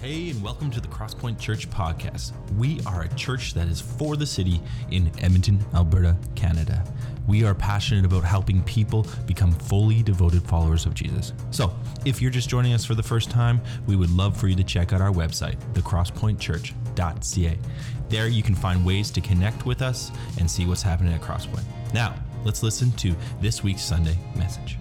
Hey, and welcome to the Crosspoint Church podcast. We are a church that is for the city in Edmonton, Alberta, Canada. We are passionate about helping people become fully devoted followers of Jesus. So, if you're just joining us for the first time, we would love for you to check out our website, thecrosspointchurch.ca. There you can find ways to connect with us and see what's happening at Crosspoint. Now, let's listen to this week's Sunday message.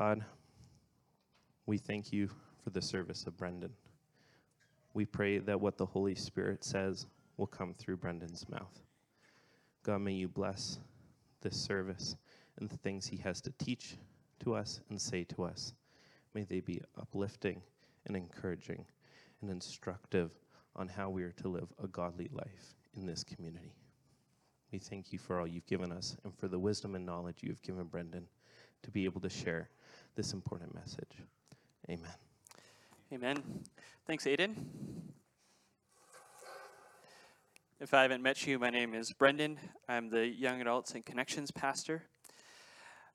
God, we thank you for the service of Brendan. We pray that what the Holy Spirit says will come through Brendan's mouth. God, may you bless this service and the things he has to teach to us and say to us. May they be uplifting and encouraging and instructive on how we are to live a godly life in this community. We thank you for all you've given us and for the wisdom and knowledge you have given Brendan to be able to share this important message. Amen. Amen. Thanks, Aiden. If I haven't met you, my name is Brendan. I'm the Young Adults and Connections Pastor.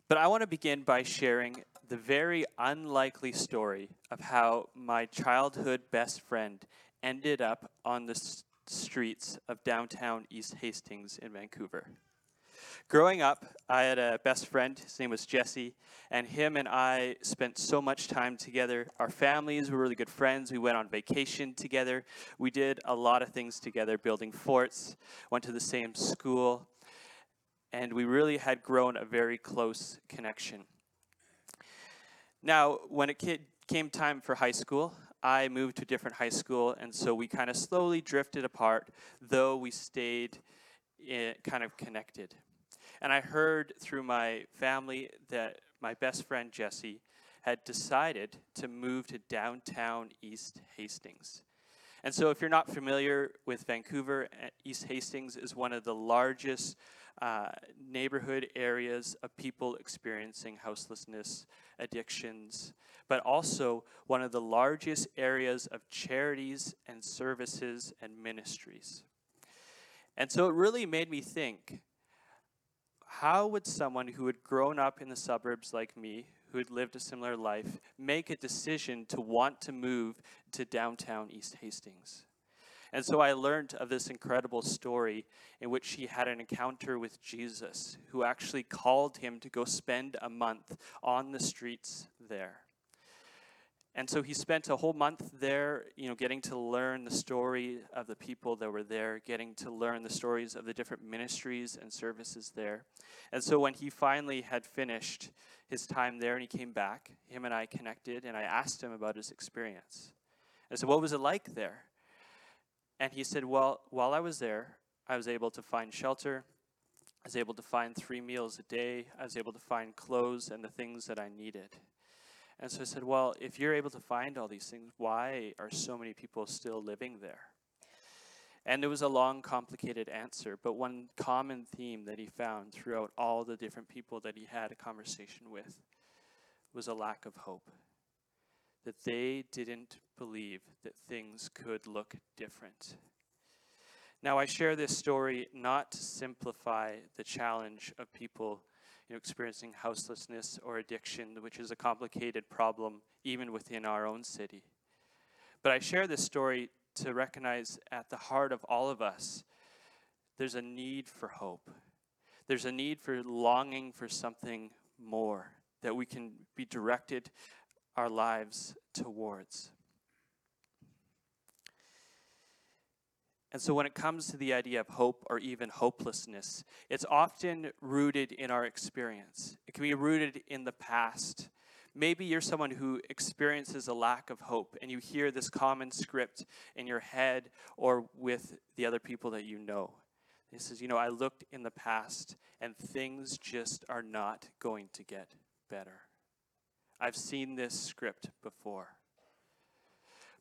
But I want to begin by sharing the very unlikely story of how my childhood best friend ended up on the streets of downtown East Hastings in Vancouver. Growing up, I had a best friend. His name was Jesse, and him and I spent so much time together. Our families were really good friends. We went on vacation together. We did a lot of things together, building forts, went to the same school, and we really had grown a very close connection. Now, when it came time for high school, I moved to a different high school, and so we kind of slowly drifted apart, though we stayed eh, kind of connected. And I heard through my family that my best friend Jesse had decided to move to downtown East Hastings. And so, if you're not familiar with Vancouver, uh, East Hastings is one of the largest uh, neighborhood areas of people experiencing houselessness, addictions, but also one of the largest areas of charities and services and ministries. And so, it really made me think how would someone who had grown up in the suburbs like me, who had lived a similar life, make a decision to want to move to downtown East Hastings? And so I learned of this incredible story in which he had an encounter with Jesus, who actually called him to go spend a month on the streets there. And so he spent a whole month there, you know, getting to learn the story of the people that were there, getting to learn the stories of the different ministries and services there. And so when he finally had finished his time there and he came back, him and I connected and I asked him about his experience. I said, What was it like there? And he said, Well, while I was there, I was able to find shelter. I was able to find three meals a day. I was able to find clothes and the things that I needed. And so I said, Well, if you're able to find all these things, why are so many people still living there? And it was a long, complicated answer, but one common theme that he found throughout all the different people that he had a conversation with was a lack of hope. That they didn't believe that things could look different. Now, I share this story not to simplify the challenge of people you know, experiencing houselessness or addiction, which is a complicated problem even within our own city. But I share this story to recognize at the heart of all of us, there's a need for hope. There's a need for longing for something more that we can be directed our lives towards. And so, when it comes to the idea of hope or even hopelessness, it's often rooted in our experience. It can be rooted in the past. Maybe you're someone who experiences a lack of hope and you hear this common script in your head or with the other people that you know. It says, You know, I looked in the past and things just are not going to get better. I've seen this script before.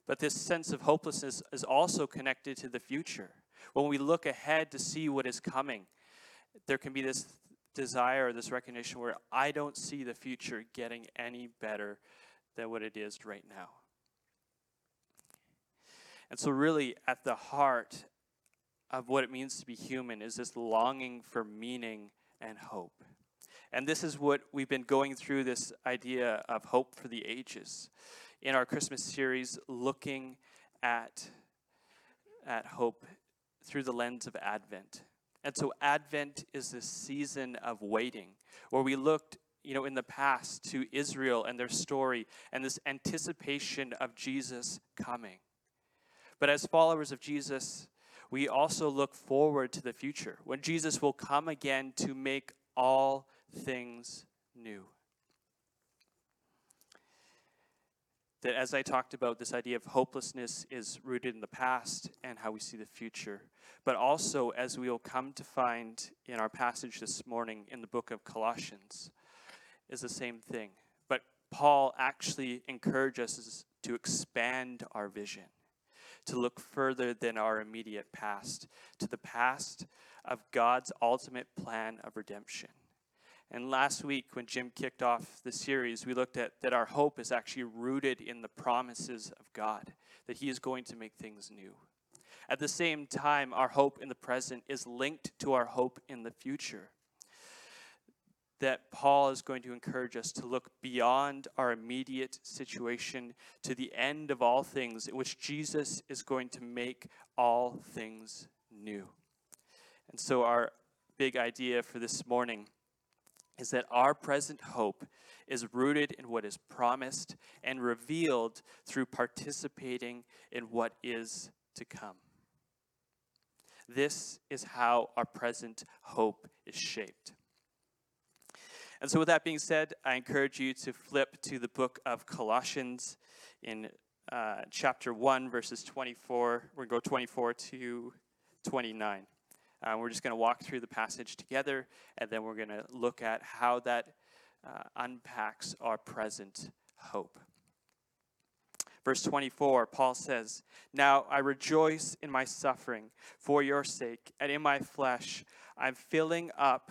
But this sense of hopelessness is also connected to the future. When we look ahead to see what is coming, there can be this desire, this recognition where I don't see the future getting any better than what it is right now. And so, really, at the heart of what it means to be human is this longing for meaning and hope. And this is what we've been going through this idea of hope for the ages in our Christmas series, looking at, at hope through the lens of Advent. And so, Advent is this season of waiting where we looked you know, in the past to Israel and their story and this anticipation of Jesus coming. But as followers of Jesus, we also look forward to the future when Jesus will come again to make all things new. That as I talked about, this idea of hopelessness is rooted in the past and how we see the future. But also, as we will come to find in our passage this morning in the book of Colossians, is the same thing. But Paul actually encourages us to expand our vision, to look further than our immediate past, to the past of God's ultimate plan of redemption. And last week, when Jim kicked off the series, we looked at that our hope is actually rooted in the promises of God, that He is going to make things new. At the same time, our hope in the present is linked to our hope in the future that Paul is going to encourage us to look beyond our immediate situation to the end of all things, in which Jesus is going to make all things new. And so, our big idea for this morning is that our present hope is rooted in what is promised and revealed through participating in what is to come. This is how our present hope is shaped. And so, with that being said, I encourage you to flip to the book of Colossians in uh, chapter 1, verses 24. We're going to go 24 to 29. Uh, we're just going to walk through the passage together, and then we're going to look at how that uh, unpacks our present hope. Verse 24, Paul says, Now I rejoice in my suffering for your sake, and in my flesh I'm filling up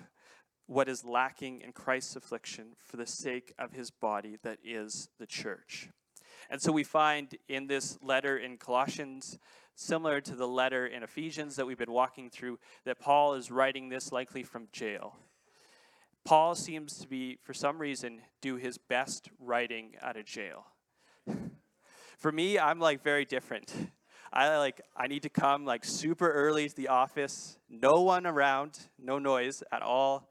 what is lacking in Christ's affliction for the sake of his body, that is the church. And so we find in this letter in Colossians, similar to the letter in Ephesians that we've been walking through, that Paul is writing this likely from jail. Paul seems to be, for some reason, do his best writing out of jail. for me, I'm like very different. I like I need to come like super early to the office, no one around, no noise at all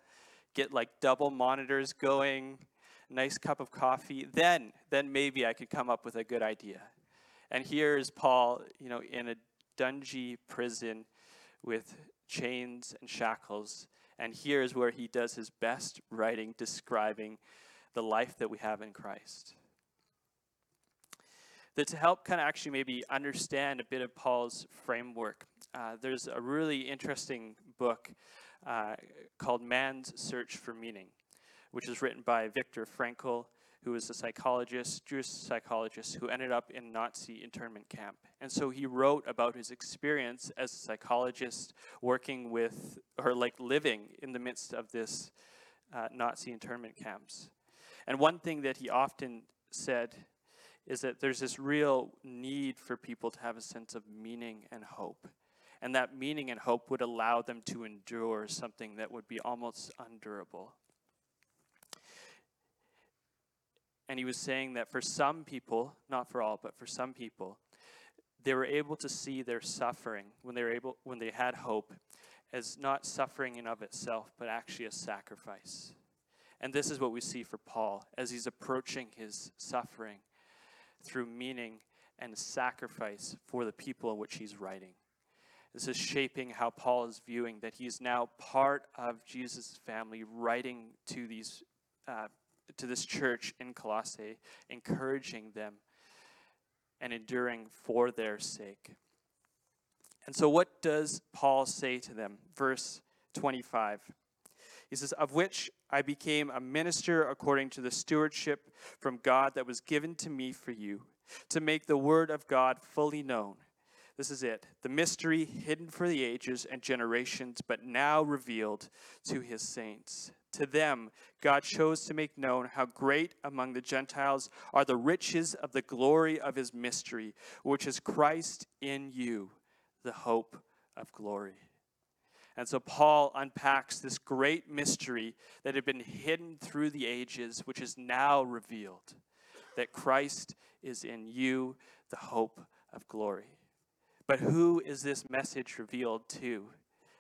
get like double monitors going, nice cup of coffee, then then maybe I could come up with a good idea. And here is Paul, you know, in a dungy prison with chains and shackles. And here is where he does his best writing describing the life that we have in Christ. That to help kind of actually maybe understand a bit of Paul's framework, uh, there's a really interesting book uh, called Man's Search for Meaning, which is written by Viktor Frankl, who was a psychologist, Jewish psychologist, who ended up in Nazi internment camp. And so he wrote about his experience as a psychologist working with, or like living in the midst of this uh, Nazi internment camps. And one thing that he often said is that there's this real need for people to have a sense of meaning and hope and that meaning and hope would allow them to endure something that would be almost undurable. And he was saying that for some people, not for all, but for some people, they were able to see their suffering when they were able when they had hope as not suffering in of itself, but actually a sacrifice. And this is what we see for Paul as he's approaching his suffering through meaning and sacrifice for the people in which he's writing. This is shaping how Paul is viewing that he is now part of Jesus' family, writing to these uh, to this church in Colossae, encouraging them and enduring for their sake. And so, what does Paul say to them? Verse 25. He says, Of which I became a minister according to the stewardship from God that was given to me for you, to make the word of God fully known this is it. The mystery hidden for the ages and generations, but now revealed to his saints. To them, God chose to make known how great among the Gentiles are the riches of the glory of his mystery, which is Christ in you, the hope of glory. And so Paul unpacks this great mystery that had been hidden through the ages, which is now revealed that Christ is in you, the hope of glory. But who is this message revealed to?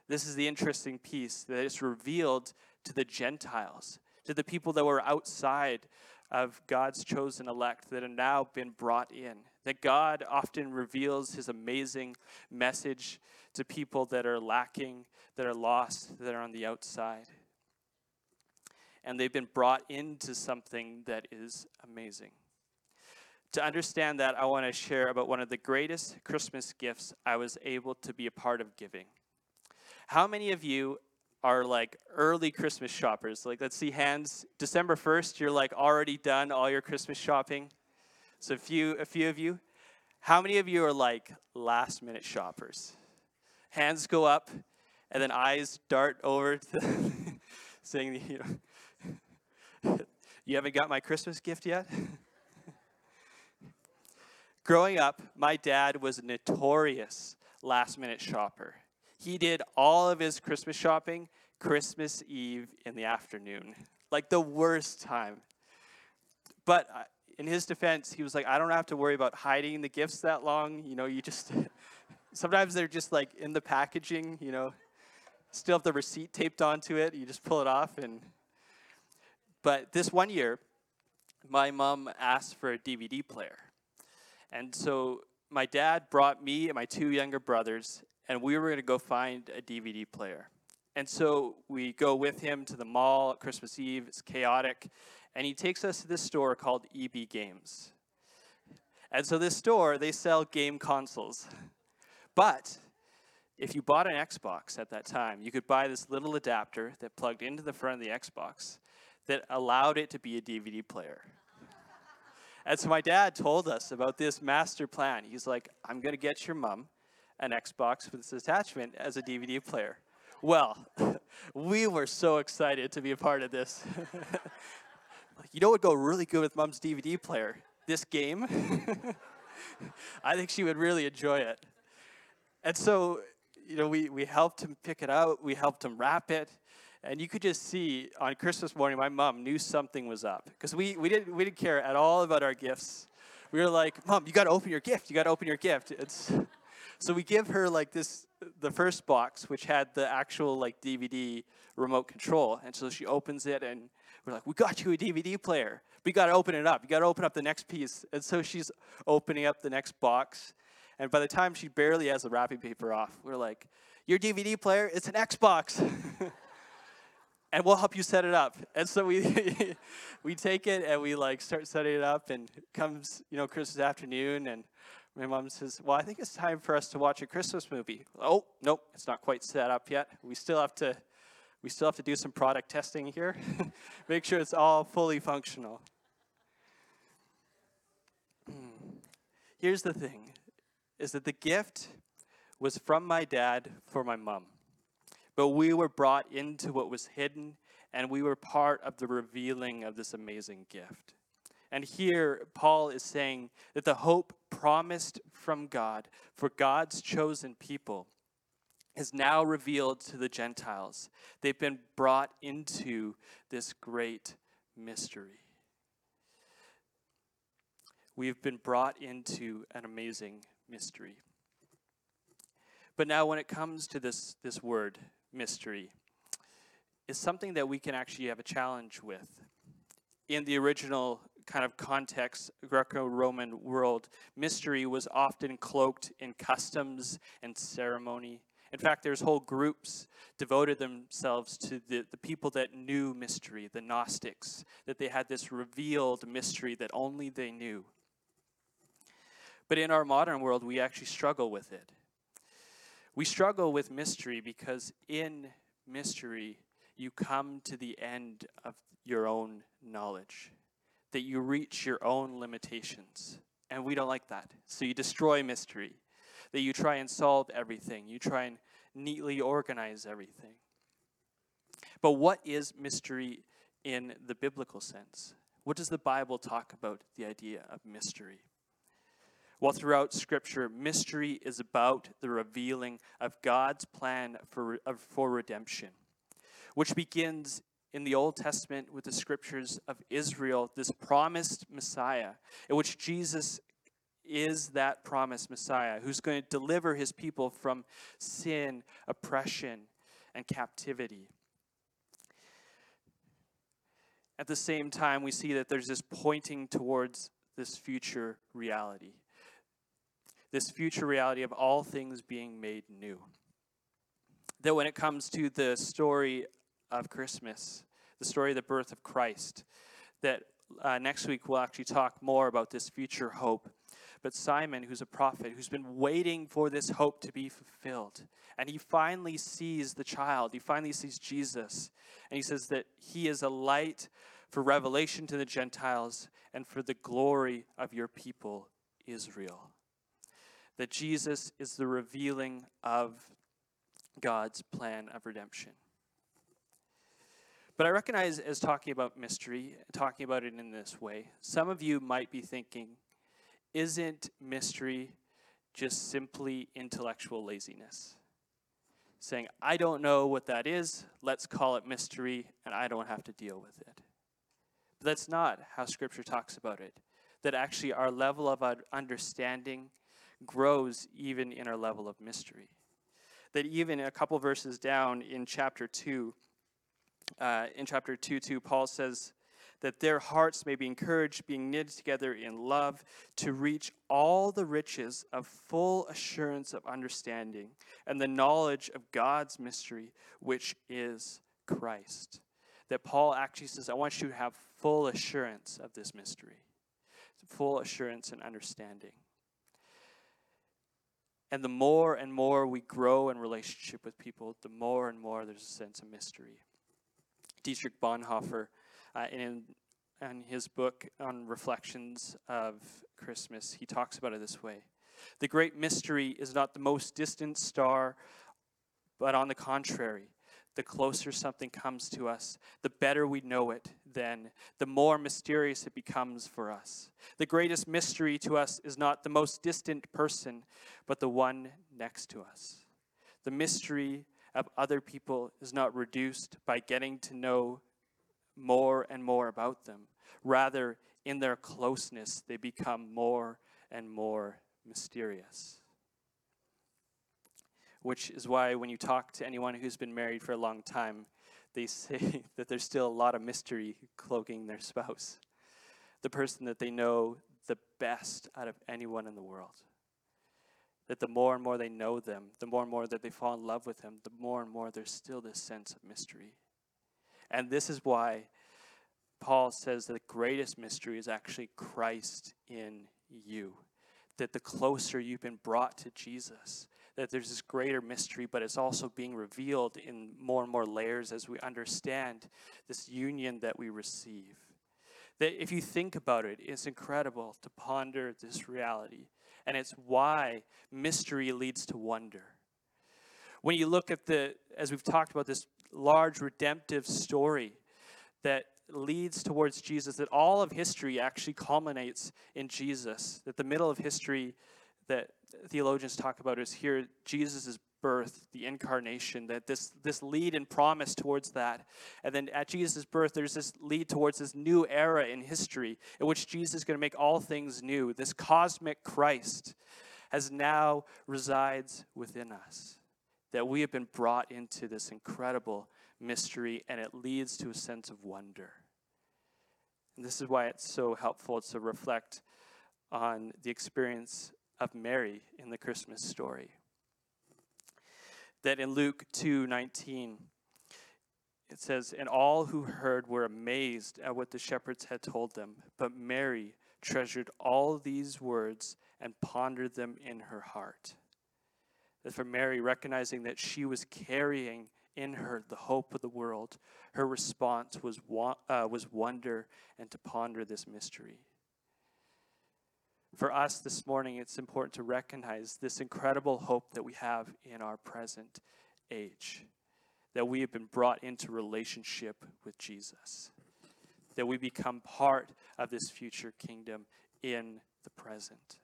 This is the interesting piece that it's revealed to the Gentiles, to the people that were outside of God's chosen elect that have now been brought in. That God often reveals his amazing message to people that are lacking, that are lost, that are on the outside. And they've been brought into something that is amazing. To understand that, I want to share about one of the greatest Christmas gifts I was able to be a part of giving. How many of you are like early Christmas shoppers? Like, let's see hands. December 1st, you're like already done all your Christmas shopping. So, a few, a few of you. How many of you are like last minute shoppers? Hands go up, and then eyes dart over to saying, you know, you haven't got my Christmas gift yet? Growing up, my dad was a notorious last minute shopper. He did all of his Christmas shopping Christmas Eve in the afternoon, like the worst time. But uh, in his defense, he was like, I don't have to worry about hiding the gifts that long. You know, you just, sometimes they're just like in the packaging, you know, still have the receipt taped onto it. You just pull it off. And, but this one year, my mom asked for a DVD player. And so my dad brought me and my two younger brothers, and we were going to go find a DVD player. And so we go with him to the mall Christmas Eve. It's chaotic. And he takes us to this store called EB Games. And so this store, they sell game consoles. But if you bought an Xbox at that time, you could buy this little adapter that plugged into the front of the Xbox that allowed it to be a DVD player. And so my dad told us about this master plan. He's like, I'm going to get your mom an Xbox with this attachment as a DVD player. Well, we were so excited to be a part of this. you know what would go really good with mom's DVD player? This game. I think she would really enjoy it. And so, you know, we, we helped him pick it out, we helped him wrap it. And you could just see on Christmas morning, my mom knew something was up because we, we, didn't, we didn't care at all about our gifts. We were like, Mom, you got to open your gift. You got to open your gift. It's, so we give her like this, the first box, which had the actual like DVD remote control. And so she opens it and we're like, we got you a DVD player. We got to open it up. You got to open up the next piece. And so she's opening up the next box. And by the time she barely has the wrapping paper off, we're like, your DVD player, it's an Xbox. and we'll help you set it up. And so we we take it and we like start setting it up and comes, you know, Christmas afternoon and my mom says, "Well, I think it's time for us to watch a Christmas movie." Oh, nope, it's not quite set up yet. We still have to we still have to do some product testing here. Make sure it's all fully functional. Hmm. Here's the thing is that the gift was from my dad for my mom. But we were brought into what was hidden, and we were part of the revealing of this amazing gift. And here, Paul is saying that the hope promised from God for God's chosen people is now revealed to the Gentiles. They've been brought into this great mystery. We've been brought into an amazing mystery. But now, when it comes to this, this word, mystery is something that we can actually have a challenge with. In the original kind of context, Greco Roman world, mystery was often cloaked in customs and ceremony. In fact, there's whole groups devoted themselves to the, the people that knew mystery, the Gnostics, that they had this revealed mystery that only they knew. But in our modern world, we actually struggle with it. We struggle with mystery because in mystery, you come to the end of your own knowledge, that you reach your own limitations. And we don't like that. So you destroy mystery, that you try and solve everything, you try and neatly organize everything. But what is mystery in the biblical sense? What does the Bible talk about the idea of mystery? Well, throughout Scripture, mystery is about the revealing of God's plan for, for redemption, which begins in the Old Testament with the scriptures of Israel, this promised Messiah, in which Jesus is that promised Messiah who's going to deliver his people from sin, oppression, and captivity. At the same time, we see that there's this pointing towards this future reality. This future reality of all things being made new. That when it comes to the story of Christmas, the story of the birth of Christ, that uh, next week we'll actually talk more about this future hope. But Simon, who's a prophet, who's been waiting for this hope to be fulfilled, and he finally sees the child, he finally sees Jesus, and he says that he is a light for revelation to the Gentiles and for the glory of your people, Israel. That Jesus is the revealing of God's plan of redemption. But I recognize as talking about mystery, talking about it in this way, some of you might be thinking, isn't mystery just simply intellectual laziness? Saying, I don't know what that is, let's call it mystery, and I don't have to deal with it. But that's not how Scripture talks about it. That actually our level of understanding grows even in our level of mystery. That even a couple verses down in chapter 2, uh, in chapter 2 2, Paul says, that their hearts may be encouraged, being knit together in love, to reach all the riches of full assurance of understanding and the knowledge of God's mystery, which is Christ. That Paul actually says, I want you to have full assurance of this mystery, full assurance and understanding. And the more and more we grow in relationship with people, the more and more there's a sense of mystery. Dietrich Bonhoeffer uh, in, in his book on reflections of Christmas, he talks about it this way The great mystery is not the most distant star, but on the contrary, the closer something comes to us, the better we know it, then, the more mysterious it becomes for us. The greatest mystery to us is not the most distant person, but the one next to us. The mystery of other people is not reduced by getting to know more and more about them. Rather, in their closeness, they become more and more mysterious. Which is why, when you talk to anyone who's been married for a long time, they say that there's still a lot of mystery cloaking their spouse, the person that they know the best out of anyone in the world. That the more and more they know them, the more and more that they fall in love with them, the more and more there's still this sense of mystery. And this is why Paul says that the greatest mystery is actually Christ in you. That the closer you've been brought to Jesus, that there's this greater mystery, but it's also being revealed in more and more layers as we understand this union that we receive. That if you think about it, it's incredible to ponder this reality. And it's why mystery leads to wonder. When you look at the, as we've talked about this large redemptive story that leads towards Jesus, that all of history actually culminates in Jesus, that the middle of history that theologians talk about is here Jesus' birth, the incarnation, that this, this lead and promise towards that. And then at Jesus' birth, there's this lead towards this new era in history in which Jesus is going to make all things new. This cosmic Christ has now resides within us that we have been brought into this incredible mystery and it leads to a sense of wonder. And this is why it's so helpful to reflect on the experience of Mary in the Christmas story. That in Luke 2:19 it says, And all who heard were amazed at what the shepherds had told them. But Mary treasured all these words and pondered them in her heart that for Mary, recognizing that she was carrying in her the hope of the world, her response was, uh, was wonder and to ponder this mystery. For us this morning, it's important to recognize this incredible hope that we have in our present age, that we have been brought into relationship with Jesus, that we become part of this future kingdom in the present.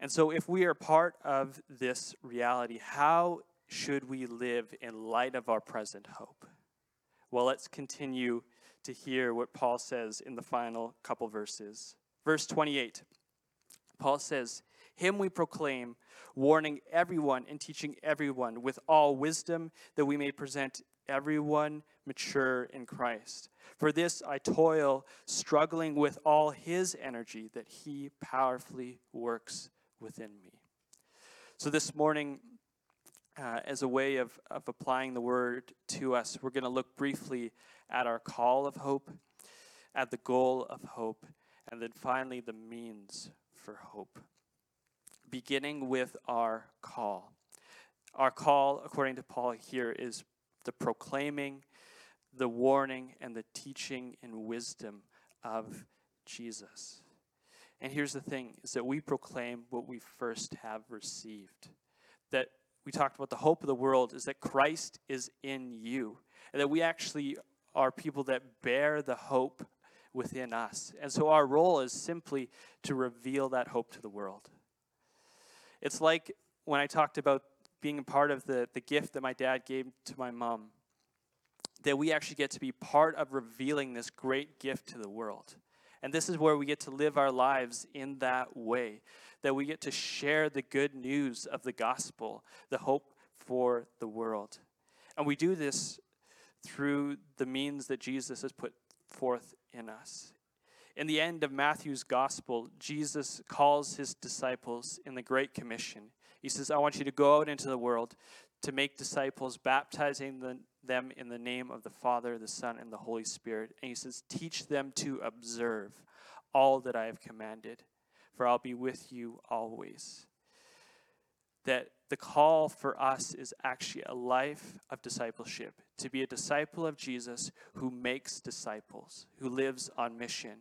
And so, if we are part of this reality, how should we live in light of our present hope? Well, let's continue to hear what Paul says in the final couple verses. Verse 28, Paul says, Him we proclaim, warning everyone and teaching everyone with all wisdom, that we may present everyone mature in Christ. For this I toil, struggling with all his energy that he powerfully works within me. So this morning, uh, as a way of, of applying the word to us, we're going to look briefly at our call of hope, at the goal of hope, and then finally the means for hope. Beginning with our call. Our call, according to Paul here, is the proclaiming, the warning, and the teaching and wisdom of Jesus. And here's the thing is that we proclaim what we first have received. That we talked about the hope of the world is that Christ is in you. And that we actually are people that bear the hope within us. And so our role is simply to reveal that hope to the world. It's like when I talked about being a part of the, the gift that my dad gave to my mom, that we actually get to be part of revealing this great gift to the world. And this is where we get to live our lives in that way, that we get to share the good news of the gospel, the hope for the world. And we do this through the means that Jesus has put forth in us. In the end of Matthew's gospel, Jesus calls his disciples in the Great Commission. He says, I want you to go out into the world to make disciples, baptizing the, them in the name of the Father, the Son, and the Holy Spirit. And he says, Teach them to observe all that I have commanded, for I'll be with you always. That the call for us is actually a life of discipleship, to be a disciple of Jesus who makes disciples, who lives on mission.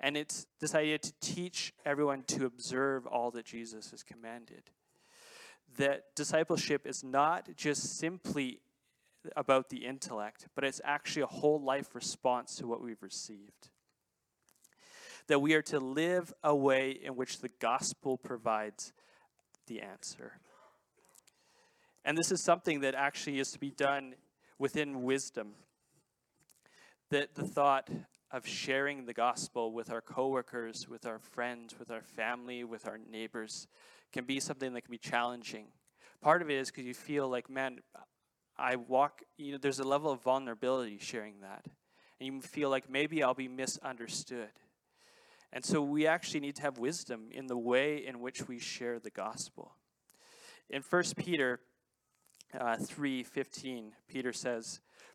And it's this idea to teach everyone to observe all that Jesus has commanded that discipleship is not just simply about the intellect, but it's actually a whole life response to what we've received. That we are to live a way in which the gospel provides the answer. And this is something that actually is to be done within wisdom. That the thought of sharing the gospel with our coworkers, with our friends, with our family, with our neighbors, can be something that can be challenging. Part of it is because you feel like, man, I walk, you know, there's a level of vulnerability sharing that. And you feel like maybe I'll be misunderstood. And so we actually need to have wisdom in the way in which we share the gospel. In 1 Peter uh, 3:15, Peter says,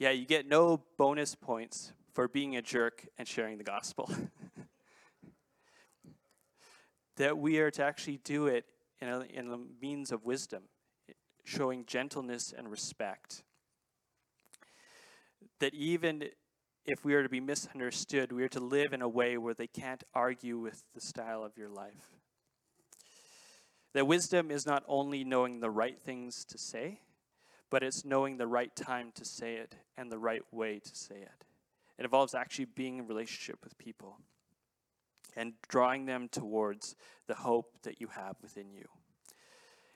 Yeah, you get no bonus points for being a jerk and sharing the gospel. that we are to actually do it in a, in a means of wisdom, showing gentleness and respect. That even if we are to be misunderstood, we are to live in a way where they can't argue with the style of your life. That wisdom is not only knowing the right things to say, but it's knowing the right time to say it and the right way to say it. It involves actually being in relationship with people and drawing them towards the hope that you have within you.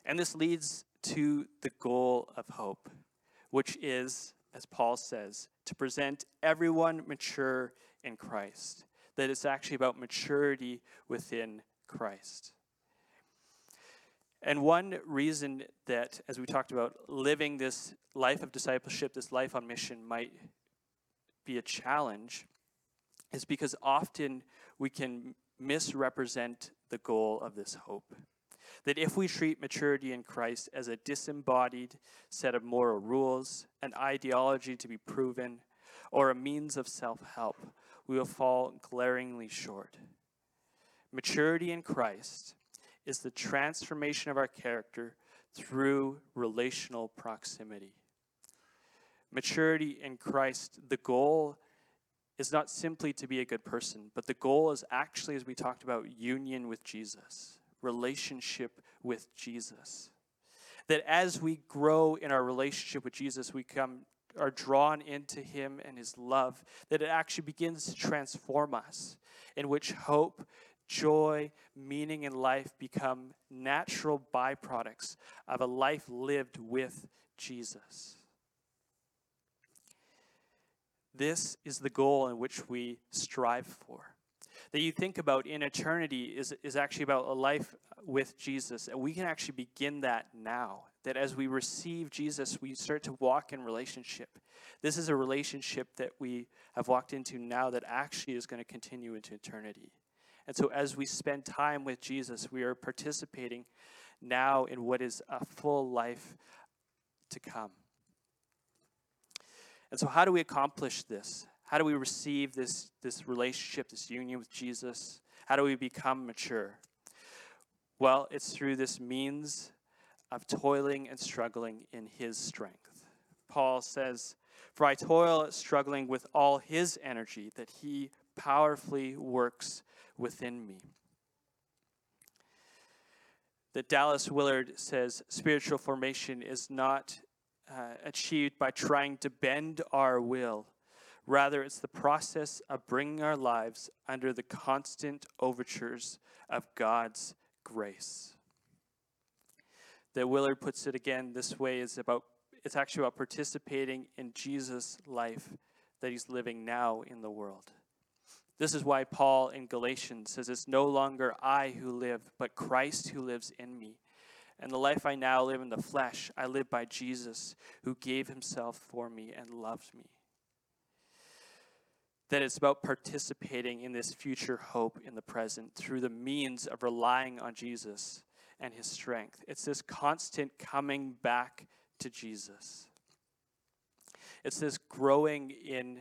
And this leads to the goal of hope, which is, as Paul says, to present everyone mature in Christ. That it's actually about maturity within Christ. And one reason that, as we talked about, living this life of discipleship, this life on mission might be a challenge is because often we can misrepresent the goal of this hope. That if we treat maturity in Christ as a disembodied set of moral rules, an ideology to be proven, or a means of self help, we will fall glaringly short. Maturity in Christ is the transformation of our character through relational proximity. Maturity in Christ, the goal is not simply to be a good person, but the goal is actually, as we talked about, union with Jesus, relationship with Jesus. That as we grow in our relationship with Jesus, we come are drawn into him and his love, that it actually begins to transform us, in which hope, joy, meaning in life become natural byproducts of a life lived with Jesus. This is the goal in which we strive for. That you think about in eternity is, is actually about a life with Jesus. And we can actually begin that now. That as we receive Jesus, we start to walk in relationship. This is a relationship that we have walked into now that actually is going to continue into eternity. And so as we spend time with Jesus, we are participating now in what is a full life to come. And so, how do we accomplish this? How do we receive this, this relationship, this union with Jesus? How do we become mature? Well, it's through this means of toiling and struggling in his strength. Paul says, For I toil struggling with all his energy that he powerfully works within me. That Dallas Willard says spiritual formation is not uh, achieved by trying to bend our will. Rather, it's the process of bringing our lives under the constant overtures of God's grace. That Willard puts it again this way is about it's actually about participating in Jesus' life that he's living now in the world. This is why Paul in Galatians says, It's no longer I who live, but Christ who lives in me. And the life I now live in the flesh, I live by Jesus who gave himself for me and loved me. That it's about participating in this future hope in the present through the means of relying on Jesus and his strength. It's this constant coming back to Jesus. It's this growing in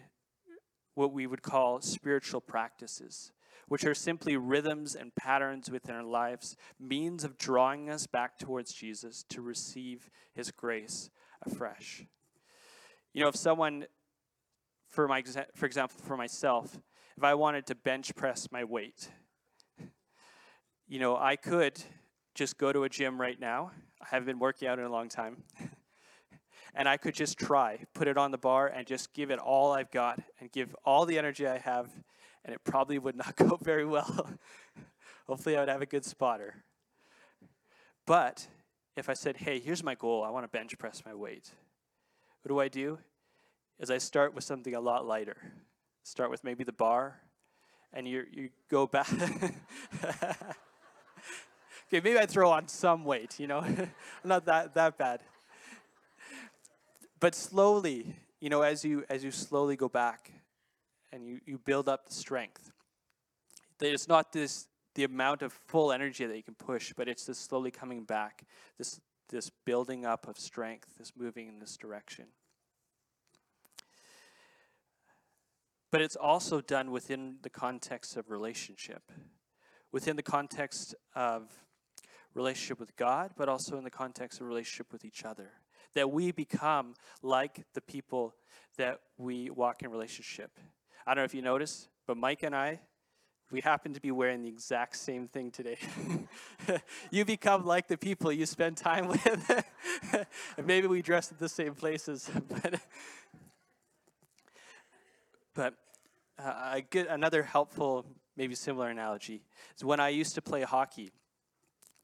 what we would call spiritual practices which are simply rhythms and patterns within our lives, means of drawing us back towards Jesus to receive his grace afresh. You know, if someone, for, my, for example, for myself, if I wanted to bench press my weight, you know, I could just go to a gym right now. I haven't been working out in a long time. and I could just try, put it on the bar, and just give it all I've got and give all the energy I have and it probably would not go very well. Hopefully, I would have a good spotter. But if I said, hey, here's my goal, I want to bench press my weight, what do I do? Is I start with something a lot lighter. Start with maybe the bar, and you you go back. okay, maybe I throw on some weight, you know, not that that bad. But slowly, you know, as you as you slowly go back, and you, you build up the strength. It's not this the amount of full energy that you can push, but it's this slowly coming back, this this building up of strength, this moving in this direction. But it's also done within the context of relationship, within the context of relationship with God, but also in the context of relationship with each other. That we become like the people that we walk in relationship. I don't know if you noticed, but Mike and I, we happen to be wearing the exact same thing today. you become like the people you spend time with. and maybe we dress at the same places, but but uh, a good another helpful maybe similar analogy is when I used to play hockey.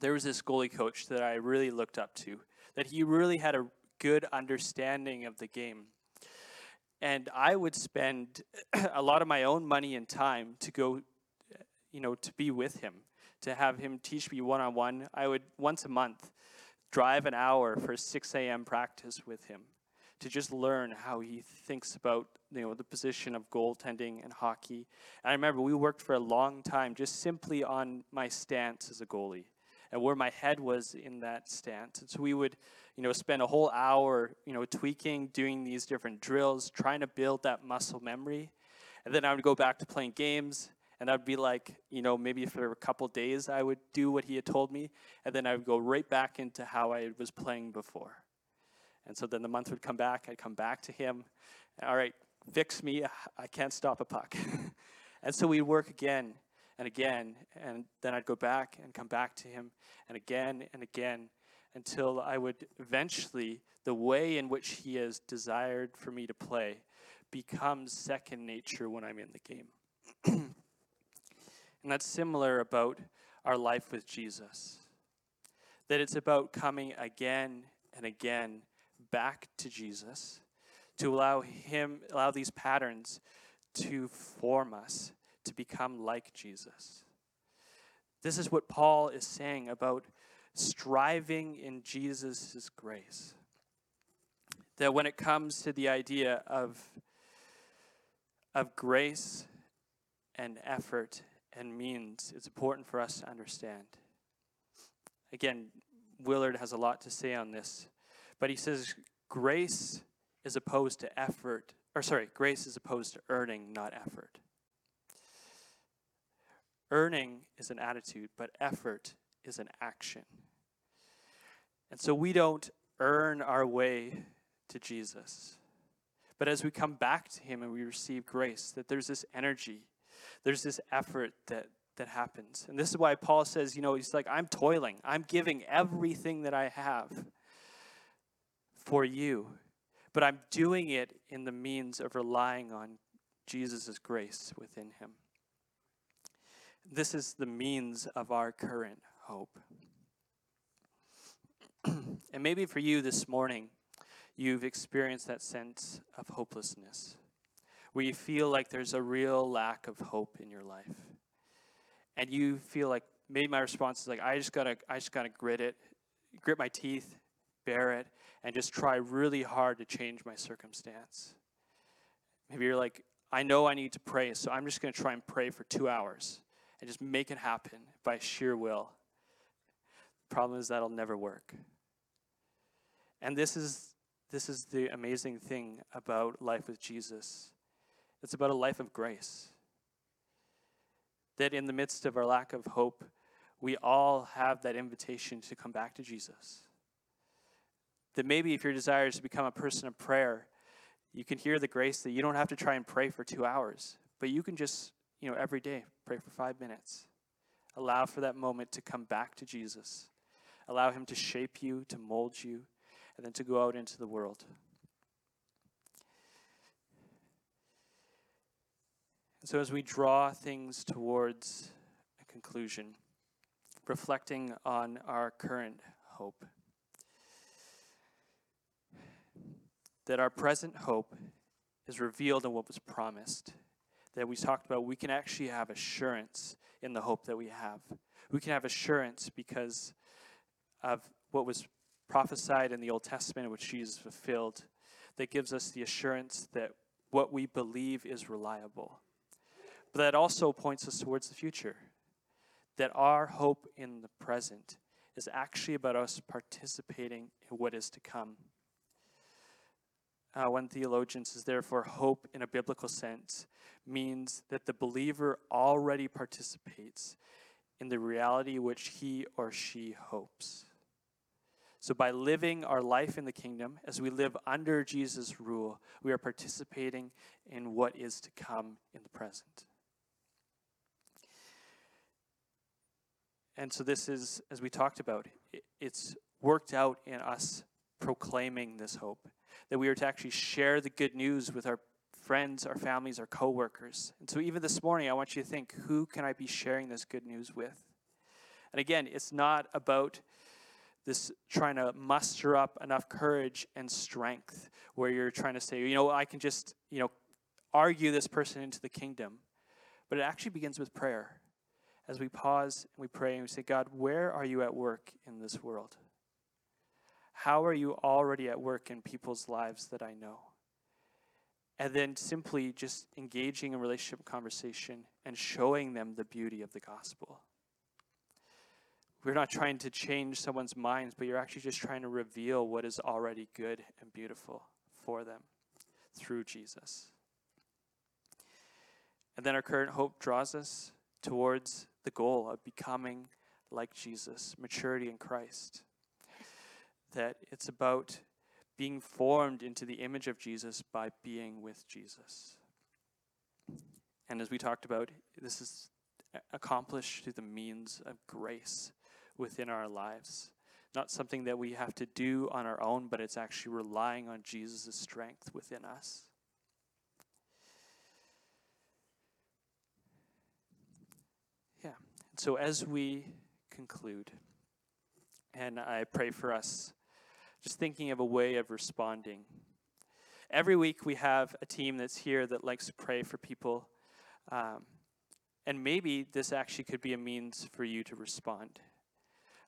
There was this goalie coach that I really looked up to. That he really had a good understanding of the game and I would spend a lot of my own money and time to go, you know, to be with him, to have him teach me one on one. I would once a month drive an hour for 6 a.m. practice with him to just learn how he thinks about you know the position of goaltending and hockey. And I remember we worked for a long time just simply on my stance as a goalie and where my head was in that stance. And so we would, you know, spend a whole hour, you know, tweaking, doing these different drills, trying to build that muscle memory. And then I would go back to playing games, And I'd be like, you know, maybe for a couple days I would do what he had told me, and then I would go right back into how I was playing before. And so then the month would come back, I'd come back to him. All right, fix me. I can't stop a puck. and so we'd work again and again. And then I'd go back and come back to him and again and again until I would eventually, the way in which he has desired for me to play becomes second nature when I'm in the game. and that's similar about our life with Jesus. That it's about coming again and again back to Jesus to allow him allow these patterns to form us to become like Jesus. This is what Paul is saying about striving in Jesus' grace. That when it comes to the idea of, of grace and effort and means, it's important for us to understand. Again, Willard has a lot to say on this, but he says grace is opposed to effort, or sorry, grace is opposed to earning, not effort. Earning is an attitude, but effort is an action. And so we don't earn our way to Jesus. But as we come back to Him and we receive grace, that there's this energy, there's this effort that, that happens. And this is why Paul says, you know, he's like, I'm toiling, I'm giving everything that I have for you. But I'm doing it in the means of relying on Jesus' grace within Him. This is the means of our current hope. and maybe for you this morning, you've experienced that sense of hopelessness, where you feel like there's a real lack of hope in your life. And you feel like maybe my response is like, I just gotta, I just gotta grit it, grit my teeth, bear it, and just try really hard to change my circumstance. Maybe you're like, I know I need to pray, so I'm just gonna try and pray for two hours and just make it happen by sheer will. Problem is that'll never work. And this is this is the amazing thing about life with Jesus. It's about a life of grace. That in the midst of our lack of hope, we all have that invitation to come back to Jesus. That maybe if your desire is to become a person of prayer, you can hear the grace that you don't have to try and pray for two hours, but you can just, you know, every day pray for five minutes. Allow for that moment to come back to Jesus. Allow Him to shape you, to mold you, and then to go out into the world. And so, as we draw things towards a conclusion, reflecting on our current hope, that our present hope is revealed in what was promised. That we talked about, we can actually have assurance in the hope that we have. We can have assurance because of what was prophesied in the Old Testament, which Jesus fulfilled, that gives us the assurance that what we believe is reliable. But that also points us towards the future, that our hope in the present is actually about us participating in what is to come. Uh, one theologian says, therefore, hope in a biblical sense means that the believer already participates in the reality which he or she hopes. So, by living our life in the kingdom, as we live under Jesus' rule, we are participating in what is to come in the present. And so, this is, as we talked about, it's worked out in us proclaiming this hope, that we are to actually share the good news with our friends, our families, our coworkers. And so, even this morning, I want you to think who can I be sharing this good news with? And again, it's not about this trying to muster up enough courage and strength where you're trying to say, you know, I can just, you know, argue this person into the kingdom. But it actually begins with prayer. As we pause and we pray and we say, God, where are you at work in this world? How are you already at work in people's lives that I know? And then simply just engaging in relationship conversation and showing them the beauty of the gospel. We're not trying to change someone's minds, but you're actually just trying to reveal what is already good and beautiful for them through Jesus. And then our current hope draws us towards the goal of becoming like Jesus, maturity in Christ. That it's about being formed into the image of Jesus by being with Jesus. And as we talked about, this is accomplished through the means of grace within our lives. Not something that we have to do on our own, but it's actually relying on Jesus' strength within us. Yeah. So as we conclude, and I pray for us, just thinking of a way of responding. Every week we have a team that's here that likes to pray for people. Um, and maybe this actually could be a means for you to respond.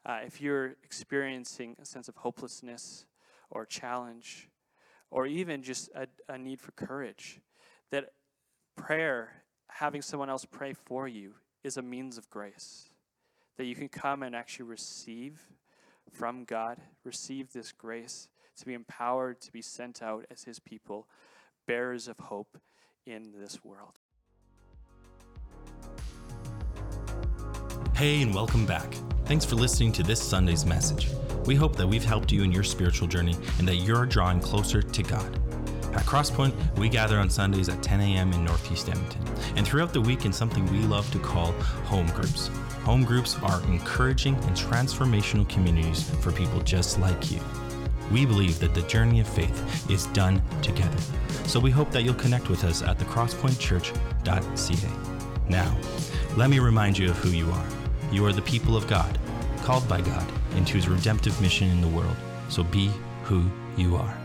Uh, if you're experiencing a sense of hopelessness or challenge, or even just a, a need for courage, that prayer, having someone else pray for you, is a means of grace. That you can come and actually receive from God, receive this grace to be empowered to be sent out as His people, bearers of hope in this world. Hey, and welcome back. Thanks for listening to this Sunday's message. We hope that we've helped you in your spiritual journey and that you're drawing closer to God. At Crosspoint, we gather on Sundays at 10 a.m. in Northeast Edmonton, and throughout the week in something we love to call home groups. Home groups are encouraging and transformational communities for people just like you. We believe that the journey of faith is done together, so we hope that you'll connect with us at thecrosspointchurch.ca. Now, let me remind you of who you are. You are the people of God, called by God into his redemptive mission in the world, so be who you are.